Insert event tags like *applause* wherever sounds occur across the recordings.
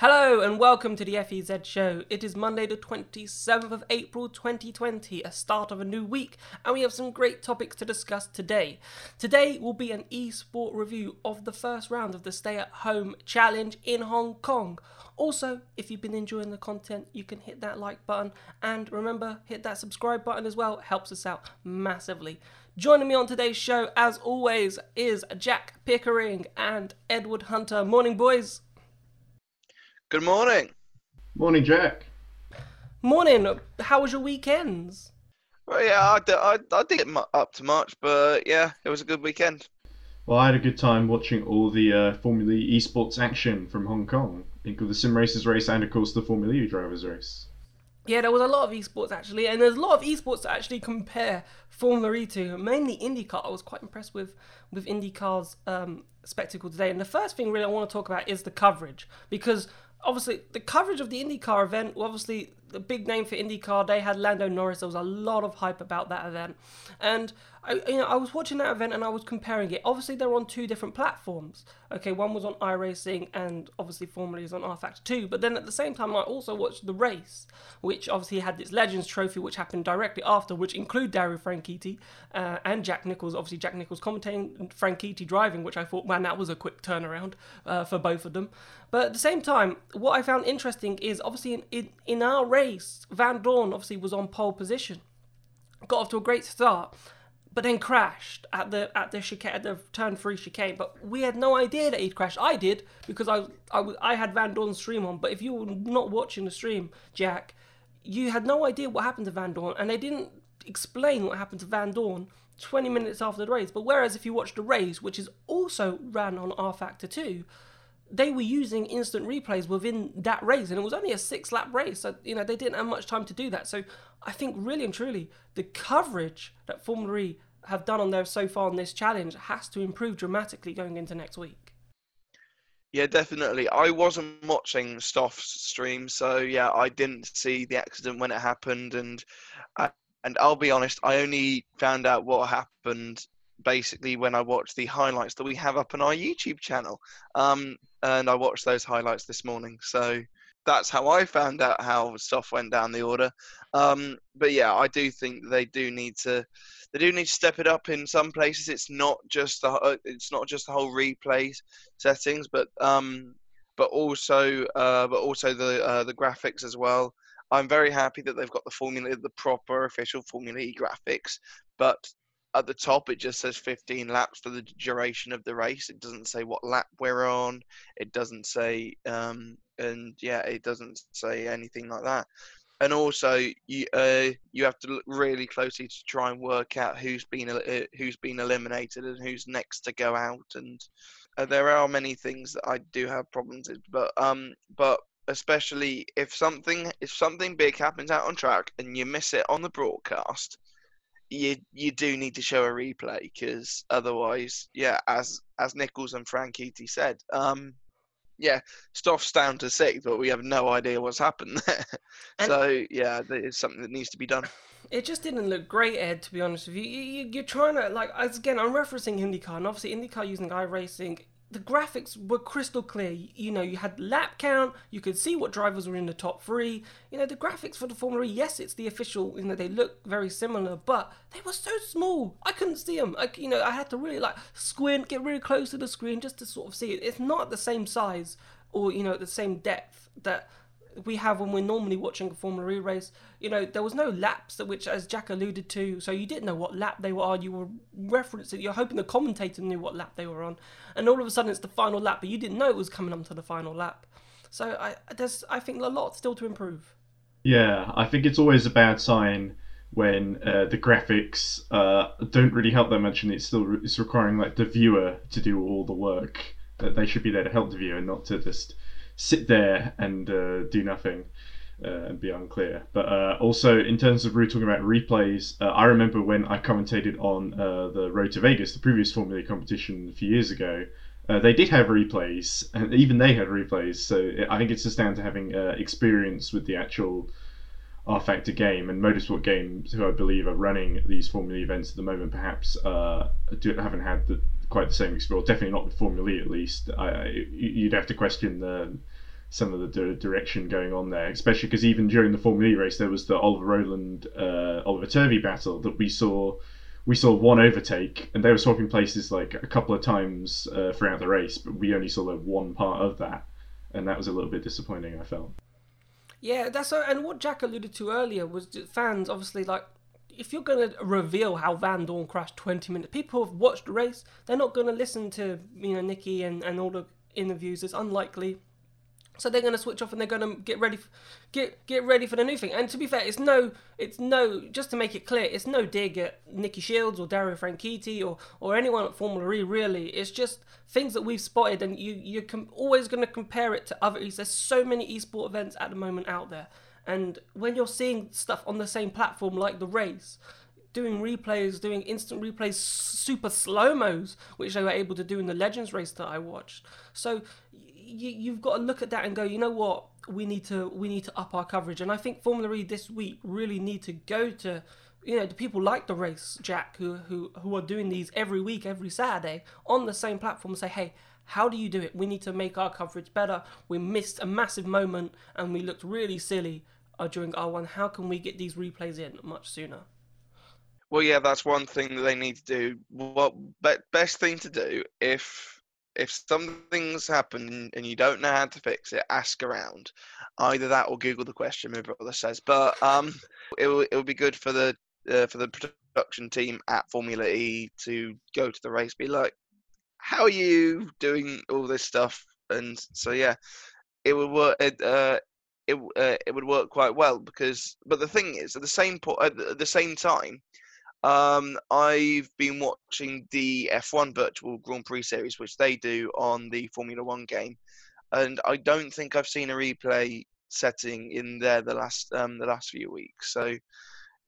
Hello and welcome to the FEZ show. It is Monday, the 27th of April 2020, a start of a new week, and we have some great topics to discuss today. Today will be an esport review of the first round of the Stay at Home Challenge in Hong Kong. Also, if you've been enjoying the content, you can hit that like button and remember, hit that subscribe button as well, it helps us out massively. Joining me on today's show, as always, is Jack Pickering and Edward Hunter. Morning, boys. Good morning. Morning, Jack. Morning. How was your weekends? Well, yeah, I, I, I didn't get up to much, but yeah, it was a good weekend. Well, I had a good time watching all the uh, Formula E esports action from Hong Kong, including the Sim Racers race and, of course, the Formula E drivers race. Yeah, there was a lot of esports actually, and there's a lot of esports to actually compare Formula E to. Mainly IndyCar. I was quite impressed with with IndyCar's um, spectacle today. And the first thing really I want to talk about is the coverage because obviously the coverage of the IndyCar event, obviously the big name for IndyCar, they had Lando Norris. There was a lot of hype about that event, and I, you know, I was watching that event and I was comparing it. Obviously, they're on two different platforms. Okay, one was on iRacing and obviously formerly is on rFactor 2. But then at the same time, I also watched the race, which obviously had its Legends Trophy, which happened directly after, which include Dario Franchitti uh, and Jack Nicholls. Obviously, Jack Nicholls commentating, Franchitti driving, which I thought, man, that was a quick turnaround uh, for both of them. But at the same time, what I found interesting is obviously in, in, in our race, Vandoorne obviously was on pole position, got off to a great start but then crashed at the at the chicane at the turn three chicane. But we had no idea that he'd crashed. I did because I I, I had Vandoorne's stream on. But if you were not watching the stream, Jack, you had no idea what happened to Vandoorne, and they didn't explain what happened to Vandoorne 20 minutes after the race. But whereas if you watch the race, which is also ran on rFactor 2, they were using instant replays within that race, and it was only a six lap race. So, you know, they didn't have much time to do that. So, I think really and truly, the coverage that Formula E have done on there so far on this challenge has to improve dramatically going into next week. Yeah, definitely. I wasn't watching Stoff's stream, so yeah, I didn't see the accident when it happened, and uh, and I'll be honest, I only found out what happened basically when I watch the highlights that we have up on our YouTube channel. Um, and I watched those highlights this morning. So that's how I found out how stuff went down the order. Um, but yeah, I do think they do need to they do need to step it up in some places. It's not just the uh, it's not just the whole replay settings, but um, but also uh, but also the uh, the graphics as well. I'm very happy that they've got the formula, the proper official Formula E graphics, but at the top it just says 15 laps for the duration of the race. It doesn't say what lap we're on. It doesn't say um, and yeah it doesn't say anything like that. And also you uh, you have to look really closely to try and work out who's been uh, who's been eliminated and who's next to go out. And uh, there are many things that I do have problems with but um but especially if something if something big happens out on track and you miss it on the broadcast you you do need to show a replay because otherwise, yeah, as as Nicholls and Franchitti said, um, yeah, Stoff's down to six, but we have no idea what's happened there. *laughs* so yeah, it's something that needs to be done. It just didn't look great, Ed. To be honest with you, you, you are trying to like as again. I'm referencing IndyCar, and obviously IndyCar using iRacing the graphics were crystal clear. You know, you had lap count, you could see what drivers were in the top three. You know, the graphics for the Formula E, yes, it's the official, you know, they look very similar, but they were so small. I couldn't see them. I, you know, I had to really like squint, get really close to the screen just to sort of see it. It's not the same size or, you know, the same depth that we have when we're normally watching a Formula E race. You know, there was no laps, which, as Jack alluded to, so you didn't know what lap they were on. You were referencing, you're hoping the commentator knew what lap they were on, and all of a sudden it's the final lap, but you didn't know it was coming up to the final lap. So I, there's, I think, a lot still to improve. Yeah, I think it's always a bad sign when uh, the graphics uh, don't really help that much, and it's still it's requiring like the viewer to do all the work. That they should be there to help the viewer, not to just sit there and uh, do nothing uh, and be unclear. But uh, also, in terms of we talking about replays, uh, I remember when I commentated on uh, the Road to Vegas, the previous Formula competition a few years ago. Uh, they did have replays, and even they had replays. So I think it's just down to having experience with the actual rFactor game and Motorsport Games, who I believe are running these Formula events at the moment, perhaps do, haven't had the, quite the same experience. Definitely not with Formula E, at least. I, you'd have to question the some of the direction going on there, especially because even during the Formula E race there was the Oliver Rowland uh, Oliver Turvey battle that we saw. We saw one overtake, and they were swapping places like a couple of times uh, throughout the race, but we only saw the one part of that, and that was a little bit disappointing. I felt. Yeah, that's a, and what Jack alluded to earlier was fans obviously like if you're going to reveal how Vandoorne crashed 20 minutes, people have watched the race. They're not going to listen to you know Nicky and, and all the interviews. It's unlikely. So they're going to switch off and they're going to get ready, get get ready for the new thing. And to be fair, it's no, it's no. Just to make it clear, it's no dig at Nicky Shields or Dario Franchitti or or anyone at Formula E. Really, it's just things that we've spotted, and you you're com- always going to compare it to other. There's so many esport events at the moment out there, and when you're seeing stuff on the same platform like the race, doing replays, doing instant replays, super slow mos, which they were able to do in the Legends race that I watched. So you, you've got to look at that and go, you know what, we need to we need to up our coverage. And I think Formula E this week really need to go to you know the people like the race, Jack, who who who are doing these every week, every Saturday on the same platform, and say, hey. How do you do it? We need to make our coverage better. We missed a massive moment and we looked really silly uh, during R1. How can we get these replays in much sooner? Well, yeah, that's one thing that they need to do. What best thing to do if if something's happened and you don't know how to fix it, ask around. Either that or Google the question. My brother says, but um, it will it will be good for the uh, for the production team at Formula E to go to the race, be like, how are you doing all this stuff? And so yeah, it would work. It, uh, it uh, it would work quite well because, but the thing is, at the same po- at the same time, um, I've been watching the F1 Virtual Grand Prix series, which they do on the Formula One game, and I don't think I've seen a replay setting in there the last um, the last few weeks. So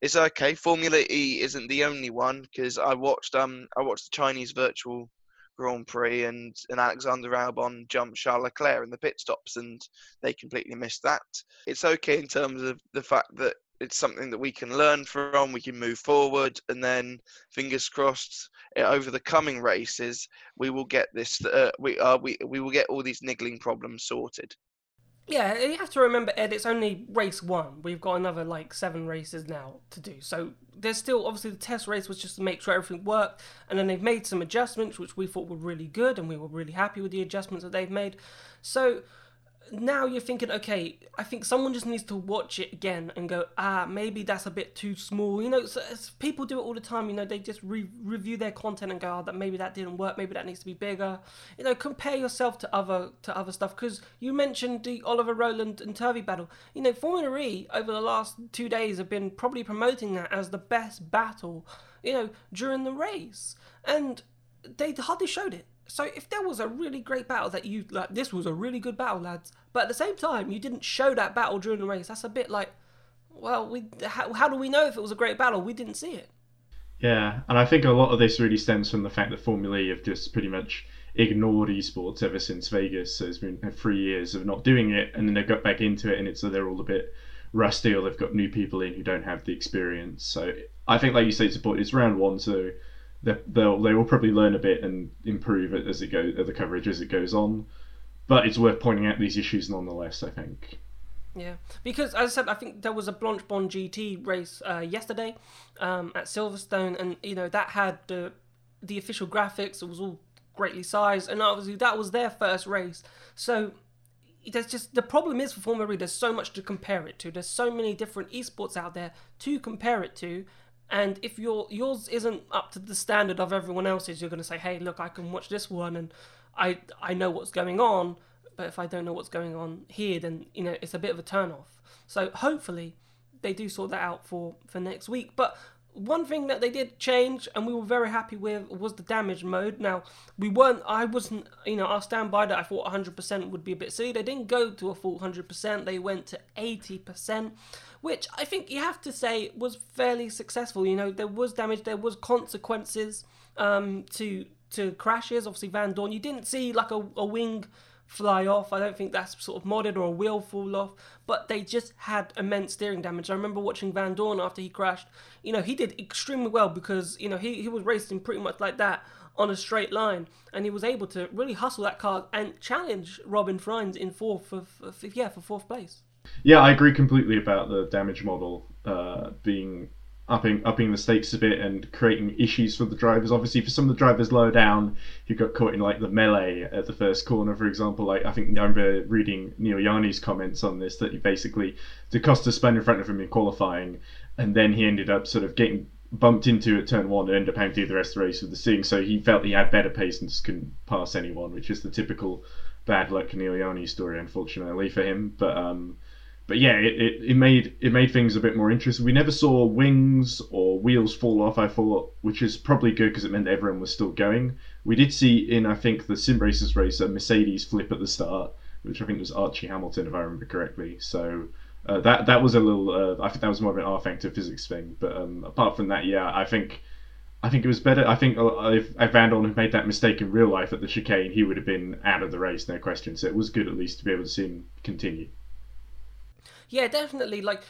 it's okay. Formula E isn't the only one because I watched um I watched the Chinese Virtual Grand Prix and, and Alexander Albon jumped Charles Leclerc in the pit stops and they completely missed that. It's okay in terms of the fact that it's something that we can learn from, we can move forward, and then fingers crossed eh, over the coming races we will get this. Uh, we uh, we we will get all these niggling problems sorted. Yeah, you have to remember, Ed. It's only race one. We've got another like seven races now to do. So there's still obviously the test race was just to make sure everything worked, and then they've made some adjustments which we thought were really good, and we were really happy with the adjustments that they've made. So now you're thinking, okay, I think someone just needs to watch it again and go, ah, maybe that's a bit too small. You know, so, people do it all the time. You know, they just re- review their content and go, oh, that maybe that didn't work. Maybe that needs to be bigger. You know, compare yourself to other to other stuff because you mentioned the Oliver Rowland and Turvey battle. You know, Formula E over the last two days have been probably promoting that as the best battle. You know, during the race, and they hardly showed it. So if there was a really great battle that you like, this was a really good battle, lads. But at the same time, you didn't show that battle during the race. That's a bit like, well, we how, how do we know if it was a great battle? We didn't see it. Yeah, and I think a lot of this really stems from the fact that Formula E have just pretty much ignored esports ever since Vegas. So it's been uh, three years of not doing it, and then they got back into it, and it's so they're all a bit rusty, or they've got new people in who don't have the experience. So I think, like you say, it's it's round one, so they'll they will probably learn a bit and improve it as it goes the coverage as it goes on. But it's worth pointing out these issues nonetheless. I think. Yeah, because as I said, I think there was a Blancpain GT race uh, yesterday um, at Silverstone, and you know that had the the official graphics. It was all greatly sized, and obviously that was their first race. So there's just the problem is for Formula E. There's so much to compare it to. There's so many different esports out there to compare it to, and if your yours isn't up to the standard of everyone else's, you're going to say, "Hey, look, I can watch this one, and I I know what's going on." But if I don't know what's going on here, then you know it's a bit of a turn off. So hopefully they do sort that out for for next week. But one thing that they did change and we were very happy with was the damage mode. Now, we weren't, I wasn't, you know, I'll stand by that. I thought 100% would be a bit silly. They didn't go to a full 100%, they went to 80%, which I think you have to say was fairly successful. You know, there was damage, there was consequences um, to to crashes. Obviously, Vandoorne you didn't see like a, a wing fly off. I don't think that's sort of modded or a wheel fall off, but they just had immense steering damage. I remember watching Vandoorne after he crashed. You know, he did extremely well because, you know, he, he was racing pretty much like that on a straight line, and he was able to really hustle that car and challenge Robin Frijns in fourth for, for yeah for fourth place. Yeah, I agree completely about the damage model uh, being upping upping the stakes a bit and creating issues for the drivers. Obviously, for some of the drivers lower down who got caught in like the melee at the first corner, for example, like I think I remember reading Neel Jani's comments on this that he basically Costa spun in front of him in qualifying, and then he ended up sort of getting bumped into at turn one and ended up having to do the rest of the race with the Sting. So he felt he had better pace and just couldn't pass anyone, which is the typical bad luck Neel Jani story, unfortunately for him. But um, but yeah, it, it, it made it made things a bit more interesting. We never saw wings or wheels fall off. I thought, which is probably good because it meant everyone was still going. We did see in I think the sim races race a Mercedes flip at the start, which I think was Archie Hamilton if I remember correctly. So uh, that that was a little. Uh, I think that was more of an rFactor physics thing. But um, apart from that, yeah, I think. I think it was better. I think uh, if, if Vandoorne had made that mistake in real life at the chicane, he would have been out of the race, no question. So it was good at least to be able to see him continue. Yeah, definitely. Like,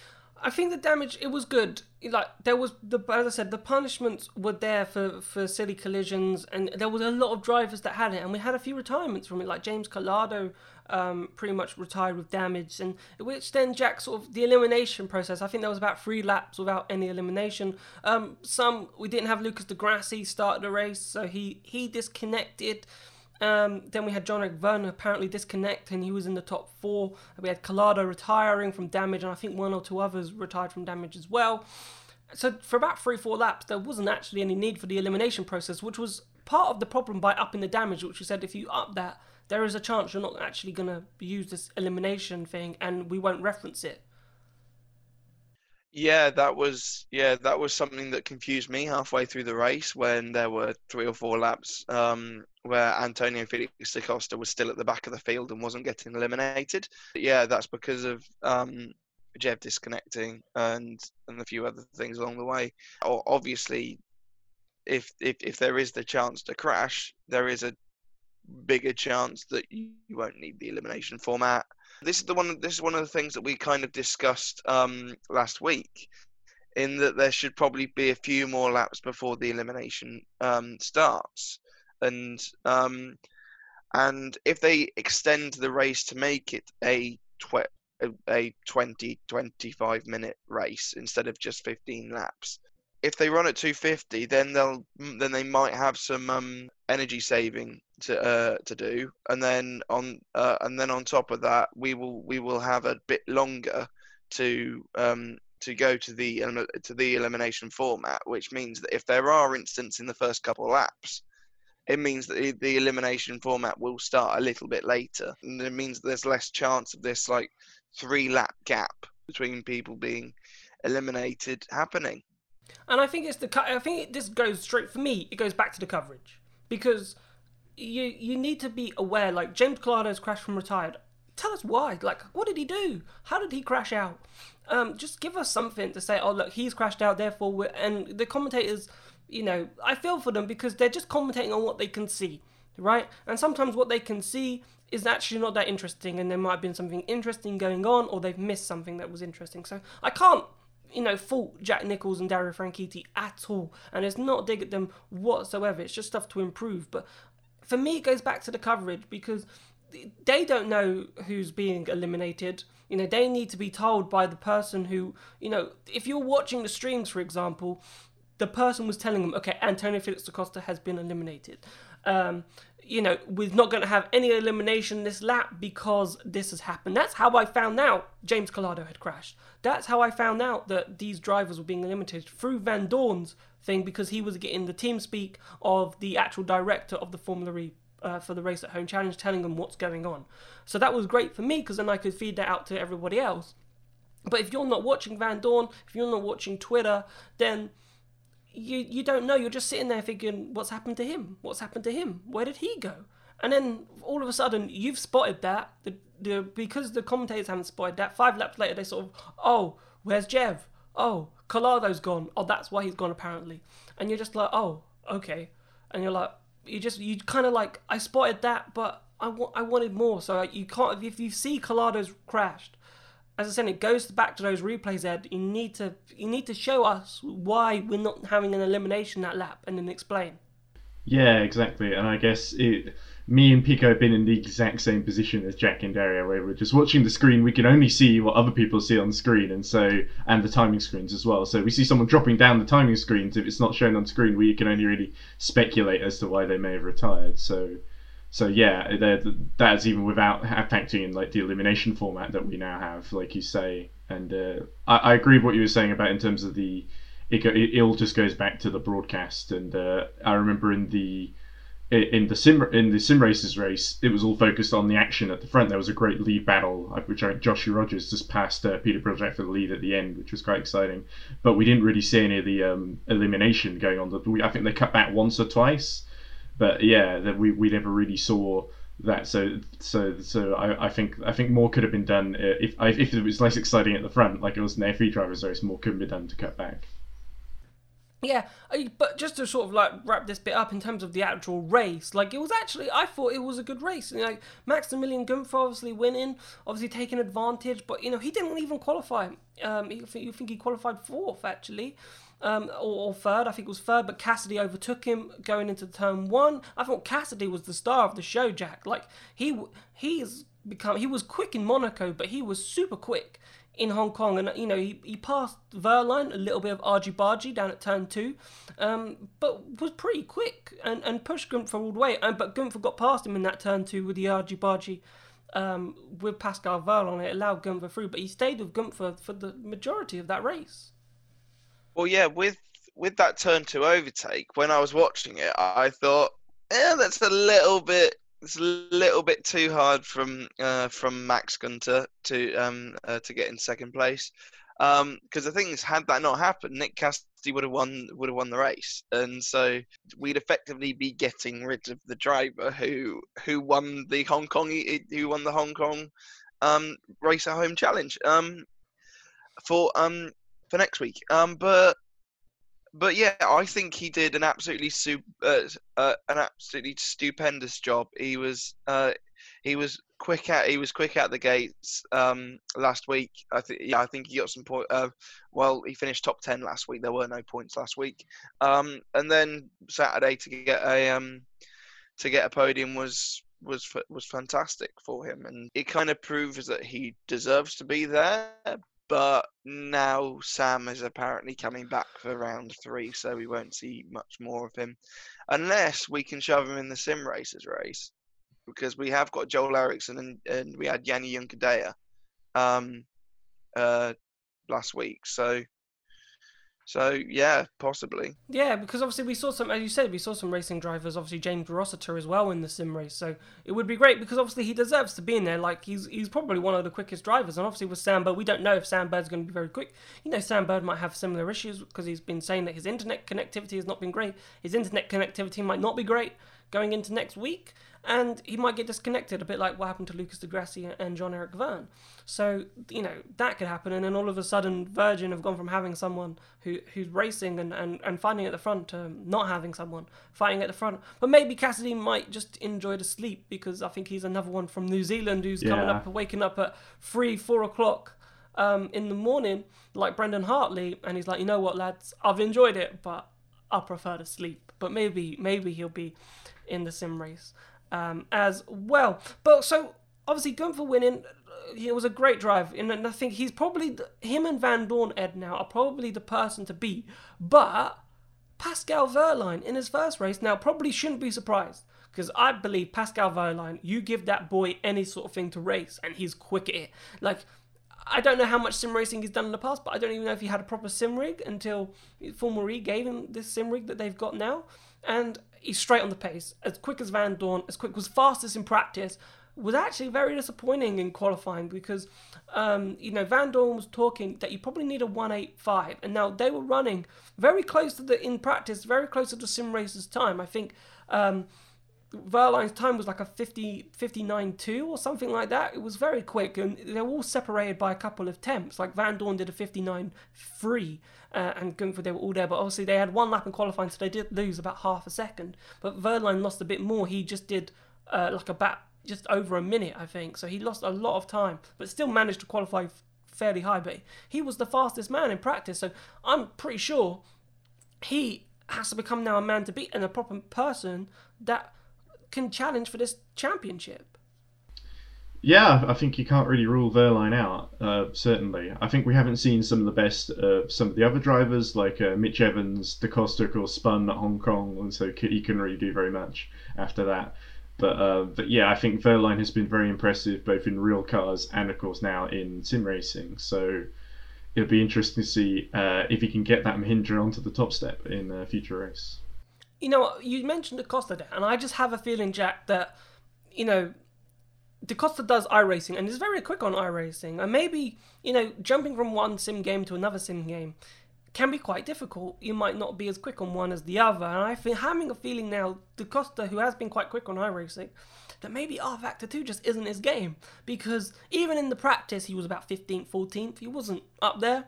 I think the damage it was good. Like there was the as I said, the punishments were there for for silly collisions, and there was a lot of drivers that had it, and we had a few retirements from it. Like James Calado, um, pretty much retired with damage, and which then Jack sort of the elimination process. I think there was about three laps without any elimination. Um, some we didn't have Lucas di Grassi start the race, so he he disconnected. Um, then we had Jean-Eric Vergne apparently disconnect, and he was in the top four. We had Calado retiring from damage, and I think one or two others retired from damage as well. So for about three, four laps, there wasn't actually any need for the elimination process, which was part of the problem by upping the damage, which we said if you up that, there is a chance you're not actually going to use this elimination thing, and we won't reference it. Yeah, that was yeah, that was something that confused me halfway through the race when there were three or four laps um, where Antonio Felix da Costa was still at the back of the field and wasn't getting eliminated. But yeah, that's because of um, Jev disconnecting and and a few other things along the way. Or Obviously, if if if there is the chance to crash, there is a bigger chance that you won't need the elimination format this is the one. This is one of the things that we kind of discussed um, last week, in that there should probably be a few more laps before the elimination um, starts, and um, and if they extend the race to make it a tw- a 20 25 minute race instead of just 15 laps if they run at 250 then they'll then they might have some um, energy saving to uh, to do, and then on uh, and then on top of that, we will we will have a bit longer to um, to go to the to the elimination format, which means that if there are instances in the first couple laps, it means that the elimination format will start a little bit later, and it means there's less chance of this like three lap gap between people being eliminated happening. And I think it's the I think this goes straight for me. It goes back to the coverage because you you need to be aware. Like James Calado's crashed from retired. Tell us why. Like, what did he do? How did he crash out? Um, just give us something to say. Oh, look, he's crashed out. Therefore, and the commentators, you know, I feel for them because they're just commentating on what they can see, right? And sometimes what they can see is actually not that interesting, and there might have been something interesting going on, or they've missed something that was interesting. So I can't you know, fault Jack Nicholls and Dario Franchitti at all. And it's not dig at them whatsoever. It's just stuff to improve. But for me, it goes back to the coverage because they don't know who's being eliminated. You know, they need to be told by the person who, you know, if you're watching the streams, for example, the person was telling them, okay, Antonio Felix da Costa has been eliminated. Um, you know, we're not going to have any elimination this lap because this has happened. That's how I found out James Calado had crashed. That's how I found out that these drivers were being eliminated through Vandoorne's thing because he was getting the team speak of the actual director of the Formula E uh, for the Race at Home Challenge, telling them what's going on. So that was great for me because then I could feed that out to everybody else. But if you're not watching Vandoorne, if you're not watching Twitter, then you you don't know. You're just sitting there thinking, what's happened to him? What's happened to him? Where did he go? And then all of a sudden, you've spotted that. The, the because the commentators haven't spotted that. Five laps later, they sort of, oh, where's Jev? Oh, Calado's gone. Oh, that's why he's gone apparently. And you're just like, oh, okay. And you're like, you just you kind of like, I spotted that, but I, wa- I wanted more. So you can't if you see Calado's crashed as I said, it goes back to those replays, Ed. You need to you need to show us why we're not having an elimination that lap, and then explain. Yeah, exactly. And I guess it, me and Pico have been in the exact same position as Jack and Dario, where we're just watching the screen. We can only see what other people see on the screen, and so and the timing screens as well. So we see someone dropping down the timing screens. If it's not shown on screen, we can only really speculate as to why they may have retired. So, so yeah, that's even without factoring in like the elimination format that we now have, like you say. And uh, I, I agree with what you were saying about in terms of the it, it, all just goes back to the broadcast. And uh, I remember in the in the sim in the sim races race, it was all focused on the action at the front. There was a great lead battle, which I, Joshua Rogers just passed uh, Petar Brljak for the lead at the end, which was quite exciting. But we didn't really see any of the um, elimination going on. I think they cut back once or twice, but yeah, that we, we never really saw that. So so so I, I think I think more could have been done uh, if if it was less exciting at the front, like it was an F3 drivers race. More could have been done to cut back. Yeah, but just to sort of like wrap this bit up in terms of the actual race, like it was actually, I thought it was a good race. You know, like Maximilian Gunther obviously winning, obviously taking advantage, but you know he didn't even qualify. Um, you think he qualified fourth actually, um, or, or, third. I think it was third, but Cassidy overtook him going into turn one. I thought Cassidy was the star of the show, Jack. Like he he's become he was quick in Monaco, but he was super quick in Hong Kong, and you know he, he passed Wehrlein a little bit of argy bargy down at turn two, um, but was pretty quick and, and pushed Gunther all the way. And but Gunther got past him in that turn two with the argy bargy um, with Pascal Wehrlein. It allowed Gunther through, but he stayed with Gunther for the majority of that race. Well, yeah, with with that turn two overtake, when I was watching it, I thought, yeah, that's a little bit it's a little bit too hard from uh, from Max Gunther to um, uh, to get in second place. Because um, the thing is, had that not happened, Nick Cassidy would have won would have won the race, and so we'd effectively be getting rid of the driver who who won the Hong Kong who won the Hong Kong um, race at home challenge um, for um for next week. Um, but but yeah, I think he did an absolutely su- uh, uh, an absolutely stupendous job. He was uh, he was quick at he was quick at the gates um, last week. I think yeah, I think he got some point. Uh, well, he finished top ten last week. There were no points last week, um, and then Saturday to get a um, to get a podium was was was fantastic for him, and it kind of proves that he deserves to be there. But now Sam is apparently coming back for round three, so we won't see much more of him, unless we can shove him in the sim races race, because we have got Joel Eriksson and, and we had Dani Juncadella um, uh, last week. So so yeah, possibly. Yeah, because obviously we saw some, as you said, we saw some racing drivers. Obviously James Rossiter as well in the sim race. So it would be great because obviously he deserves to be in there. Like he's he's probably one of the quickest drivers. And obviously with Sam Bird, we don't know if Sam Bird's going to be very quick. You know, Sam Bird might have similar issues because he's been saying that his internet connectivity has not been great. His internet connectivity might not be great going into next week and he might get disconnected a bit like what happened to Lucas di Grassi and Jean-Eric Vergne. So you know that could happen, and then all of a sudden Virgin have gone from having someone who who's racing and, and, and fighting at the front to not having someone fighting at the front. But maybe Cassidy might just enjoy the sleep because I think he's another one from New Zealand who's yeah. coming up waking up at three four o'clock. Um, in the morning, like Brendan Hartley, and he's like, you know what, lads, I've enjoyed it, but I prefer to sleep. But maybe, maybe he'll be in the sim race um, as well. But so obviously Gunther winning, it was a great drive, and I think he's probably him and Vandoorne Ed now are probably the person to beat. But Pascal Wehrlein in his first race now probably shouldn't be surprised because I believe Pascal Wehrlein, you give that boy any sort of thing to race, and he's quick at it. Like. I don't know how much sim racing he's done in the past, but I don't even know if he had a proper sim rig until Formula E gave him this sim rig that they've got now. And he's straight on the pace, as quick as Vandoorne, as quick, was fastest in practice. Was actually very disappointing in qualifying because, um, you know, Vandoorne was talking that you probably need a 185, and now they were running very close to the in practice, very close to the sim racer's time. I think um, Wehrlein's time was like a 50, 59.2 or something like that. It was very quick, and they were all separated by a couple of temps. Like Vandoorne did a 59.3, uh, and Gunther, they were all there. But obviously, they had one lap in qualifying, so they did lose about half a second. But Wehrlein lost a bit more. He just did uh, like about just over a minute, I think. So he lost a lot of time, but still managed to qualify fairly high. But he was the fastest man in practice, so I'm pretty sure he has to become now a man to beat and a proper person that can challenge for this championship. Yeah, I think you can't really rule Wehrlein out. Uh, certainly, I think we haven't seen some of the best of some of the other drivers, like uh, Mitch Evans, Da Costa, course, spun at Hong Kong, and so he couldn't really do very much after that. But uh, but yeah, I think Wehrlein has been very impressive both in real cars and of course now in sim racing. So it'll be interesting to see uh, if he can get that Mahindra onto the top step in a future race. You know, you mentioned Da Costa and I just have a feeling, Jack, that you know Da Costa does iRacing and is very quick on iRacing. And maybe, you know, jumping from one sim game to another sim game can be quite difficult. You might not be as quick on one as the other. And I feel having a feeling now, Da Costa, who has been quite quick on iRacing, that maybe rFactor 2 just isn't his game. Because even in the practice, he was about 15th, 14th. He wasn't up there.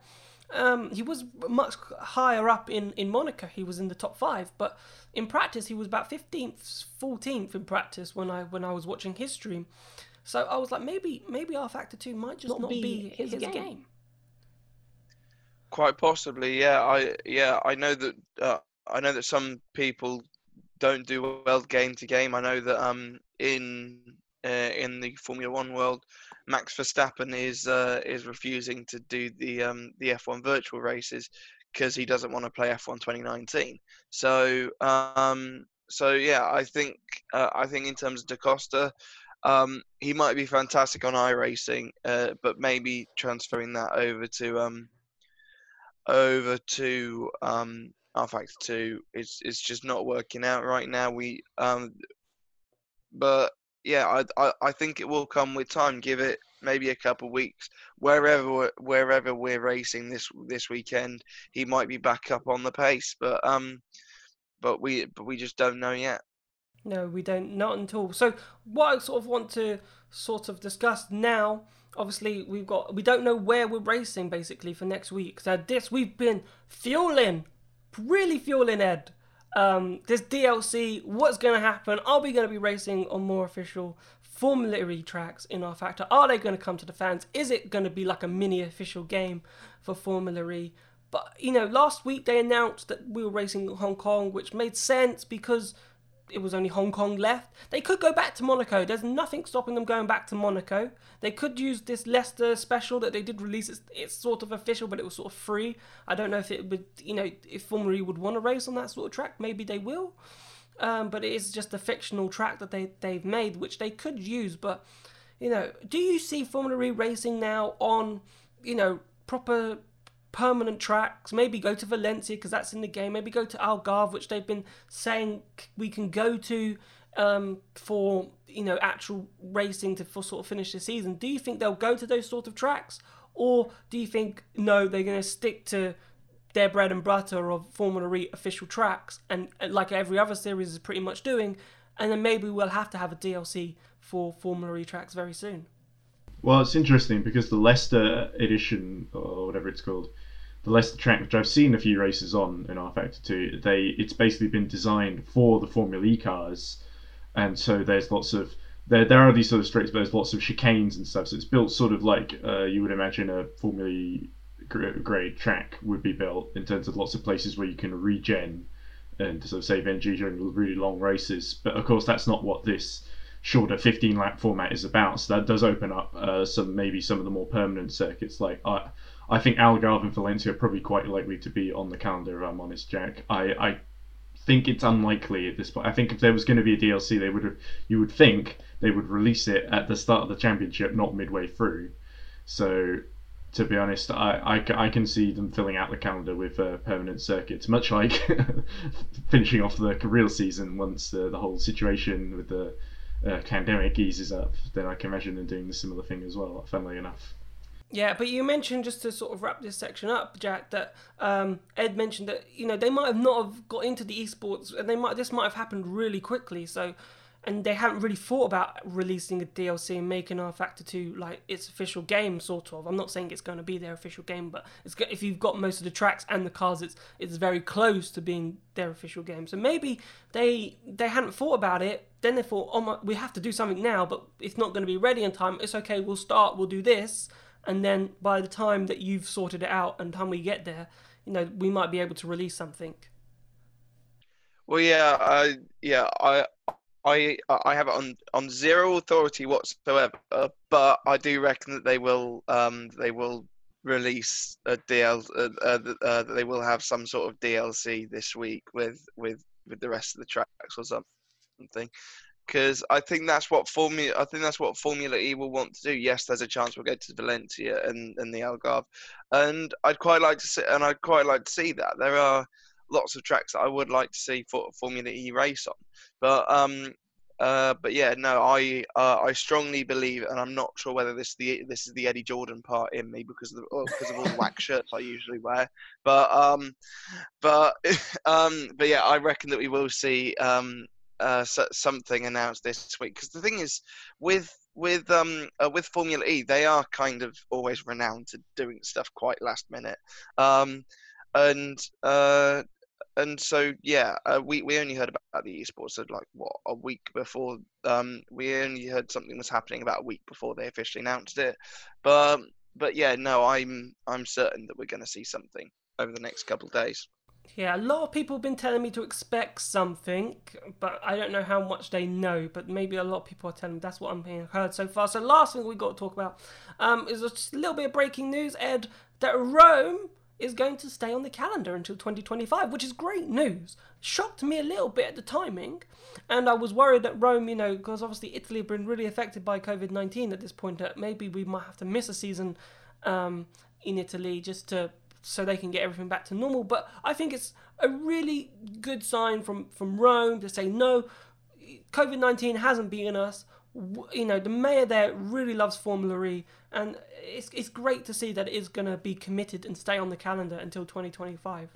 Um, he was much higher up in, in Monaco. He was in the top five, but in practice he was about fifteenth, fourteenth in practice when I when I was watching his stream. So I was like, maybe maybe rFactor Two might just not, not be, be, his, his game. game. Quite possibly, yeah. I yeah I know that uh, I know that some people don't do well game to game. I know that um in uh, in the Formula One world, Max Verstappen is uh, is refusing to do the um, the F1 virtual races because he doesn't want to play F1 2019. So um, so yeah, I think uh, I think in terms of Da Costa, um, he might be fantastic on iRacing, uh, but maybe transferring that over to um, over to um, rFactor Two is is just not working out right now. We um, but yeah, I, I, I think it will come with time. Give it maybe a couple weeks. Wherever wherever we're racing this this weekend, he might be back up on the pace. But um, but we but we just don't know yet. No, we don't. Not at all. So what I sort of want to sort of discuss now. Obviously, we've got we don't know where we're racing basically for next week. So this we've been fueling, really fueling Ed um, this DLC, what's going to happen? Are we going to be racing on more official Formula E tracks in rFactor? Are they going to come to the fans? Is it going to be like a mini official game for Formula E? But, you know, last week they announced that we were racing Hong Kong, which made sense because it was only Hong Kong left. They could go back to Monaco. There's nothing stopping them going back to Monaco. They could use this Leicester special that they did release. It's, it's sort of official, but it was sort of free. I don't know if it would, you know, if Formula E would want to race on that sort of track. Maybe they will. Um, but it is just a fictional track that they, they've made, which they could use. But, you know, do you see Formula E racing now on, you know, proper permanent tracks. Maybe go to Valencia because that's in the game. Maybe go to Algarve, which they've been saying we can go to um, for you know actual racing to for sort of finish the season. Do you think they'll go to those sort of tracks, or do you think no, they're going to stick to their bread and butter of Formula E official tracks, and like every other series is pretty much doing, and then maybe we'll have to have a DLC for Formula E tracks very soon. Well, it's interesting because the Leicester edition, or whatever it's called, the Leicester track, which I've seen a few races on in rFactor 2, they it's basically been designed for the Formula E cars, and so there's lots of there there are these sort of straights, but there's lots of chicanes and stuff. So it's built sort of like uh, you would imagine a Formula E grade track would be built in terms of lots of places where you can regen and sort of save energy during really long races. But of course, that's not what this shorter 15 lap format is about. So that does open up uh, some maybe some of the more permanent circuits like. Uh, I think Algarve and Valencia are probably quite likely to be on the calendar. If I'm honest, Jack. I, I think it's unlikely at this point. I think if there was going to be a DLC, they would have. You would think they would release it at the start of the championship, not midway through. So, to be honest, I, I, I can see them filling out the calendar with uh, permanent circuits, much like *laughs* finishing off the real season once uh, the whole situation with the uh, pandemic eases up. Then I can imagine them doing the similar thing as well. Funnily enough. Yeah, but you mentioned just to sort of wrap this section up, Jack, that um, Ed mentioned that you know they might have not have got into the esports, and they might this might have happened really quickly. So, and they haven't really thought about releasing a DLC and making rFactor Two like its official game, sort of. I'm not saying it's going to be their official game, but it's if you've got most of the tracks and the cars, it's it's very close to being their official game. So maybe they they hadn't thought about it. Then they thought, oh my, we have to do something now, but it's not going to be ready in time. It's okay. We'll start. We'll do this and then by the time that you've sorted it out and time we get there, you know, we might be able to release something. Well, yeah, I yeah, I I I have it on on zero authority whatsoever, but I do reckon that they will um they will release a DL uh, uh, uh, they will have some sort of DLC this week with with with the rest of the tracks or something. Because I think that's what Formula. I think that's what Formula E will want to do. Yes, there's a chance we'll go to Valencia and, and the Algarve, and I'd quite like to see. And I'd quite like to see that. There are lots of tracks that I would like to see for Formula E race on. But um, uh, but yeah, no, I uh, I strongly believe, and I'm not sure whether this the this is the Eddie Jordan part in me because of the, because of all the wax shirts I usually wear. But um, but *laughs* um, but yeah, I reckon that we will see um uh something announced this week because the thing is with with um uh, with Formula E, they are kind of always renowned to doing stuff quite last minute. Um, and uh, and so yeah, uh, we we only heard about the esports like what a week before. Um, we only heard something was happening about a week before they officially announced it. But but yeah, no, I'm I'm certain that we're going to see something over the next couple of days. Yeah, a lot of people have been telling me to expect something, but I don't know how much they know. But maybe a lot of people are telling me that's what I'm being heard so far. So last thing we got to talk about um, is just a little bit of breaking news, Ed, that Rome is going to stay on the calendar until 2025, which is great news. Shocked me a little bit at the timing, and I was worried that Rome, you know, because obviously Italy have been really affected by COVID 19 at this point, that maybe we might have to miss a season um, in Italy just to so they can get everything back to normal. But I think it's a really good sign from, from Rome to say, no, COVID 19 hasn't beaten us you know, the mayor there really loves Formula E, and it's it's great to see that it is going to be committed and stay on the calendar until 2025.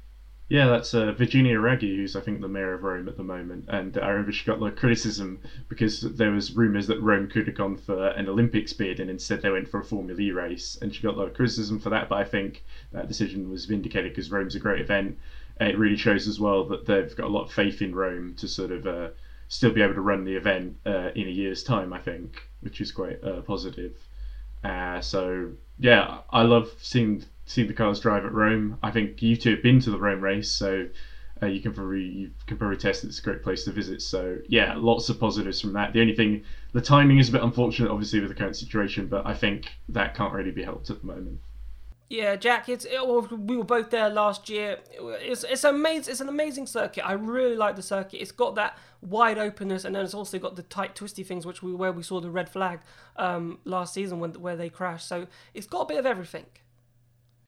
Yeah, that's uh, Virginia Raggi, who's I think the mayor of Rome at the moment, and I remember she got a lot of criticism because there was rumours that Rome could have gone for an Olympics bid, and instead they went for a Formula E race, and she got a lot of criticism for that. But I think that decision was vindicated because Rome's a great event. It really shows as well that they've got a lot of faith in Rome to sort of. Uh, still be able to run the event uh, in a year's time, I think, which is quite uh, positive. Uh, so yeah, I love seeing seeing the cars drive at Rome. I think you two have been to the Rome race, so uh, you can probably you can probably test it's a great place to visit. So yeah, lots of positives from that. The only thing, the timing is a bit unfortunate, obviously with the current situation, but I think that can't really be helped at the moment. Yeah, Jack. It's it, we were both there last year. It's it's amazing. It's an amazing circuit. I really like the circuit. It's got that wide openness, and then it's also got the tight, twisty things, which we where we saw the red flag um, last season when where they crashed. So it's got a bit of everything.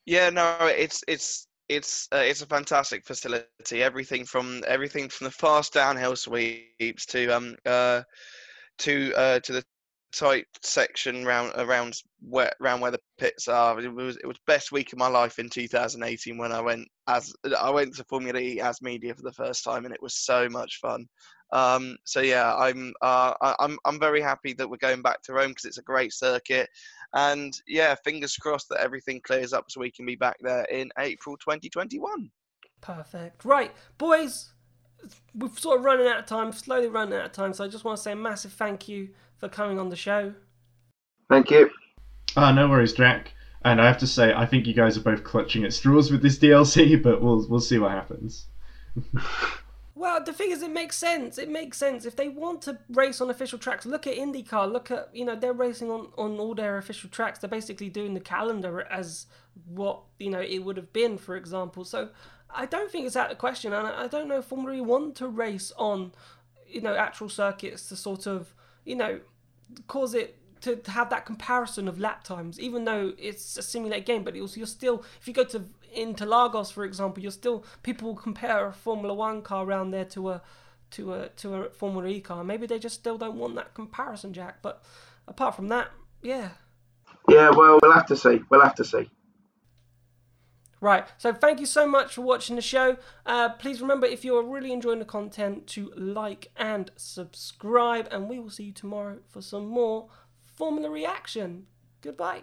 Yeah, no, it's it's it's uh, it's a fantastic facility. Everything from everything from the fast downhill sweeps to um uh to uh to the tight section round around where around where the pits are. It was it was best week of my life in 2018 when I went as I went to Formula E as media for the first time, and it was so much fun. Um, so yeah, I'm uh, I'm I'm very happy that we're going back to Rome because it's a great circuit, and yeah, fingers crossed that everything clears up so we can be back there in April 2021. Perfect. Right, boys. We've sort of running out of time, slowly running out of time. So I just want to say a massive thank you for coming on the show. Thank you. Ah, no worries, Jack. And I have to say, I think you guys are both clutching at straws with this DLC, but we'll we'll see what happens. *laughs* well, the thing is, it makes sense. It makes sense if they want to race on official tracks. Look at IndyCar. Look at you know they're racing on on all their official tracks. They're basically doing the calendar as what you know it would have been, for example. So I don't think it's out of question, and I don't know if Formula E want to race on you know actual circuits to sort of you know cause it to, have that comparison of lap times, even though it's a simulated game. But also, you're still, if you go to Interlagos, for example, you're still people will compare a Formula One car around there to a to a to a Formula E car. Maybe they just still don't want that comparison, Jack. But apart from that, yeah. Yeah, well, we'll have to see. We'll have to see. Right, so thank you so much for watching the show. Uh, please remember, if you're really enjoying the content, to like and subscribe, and we will see you tomorrow for some more Formula Reaction. Goodbye.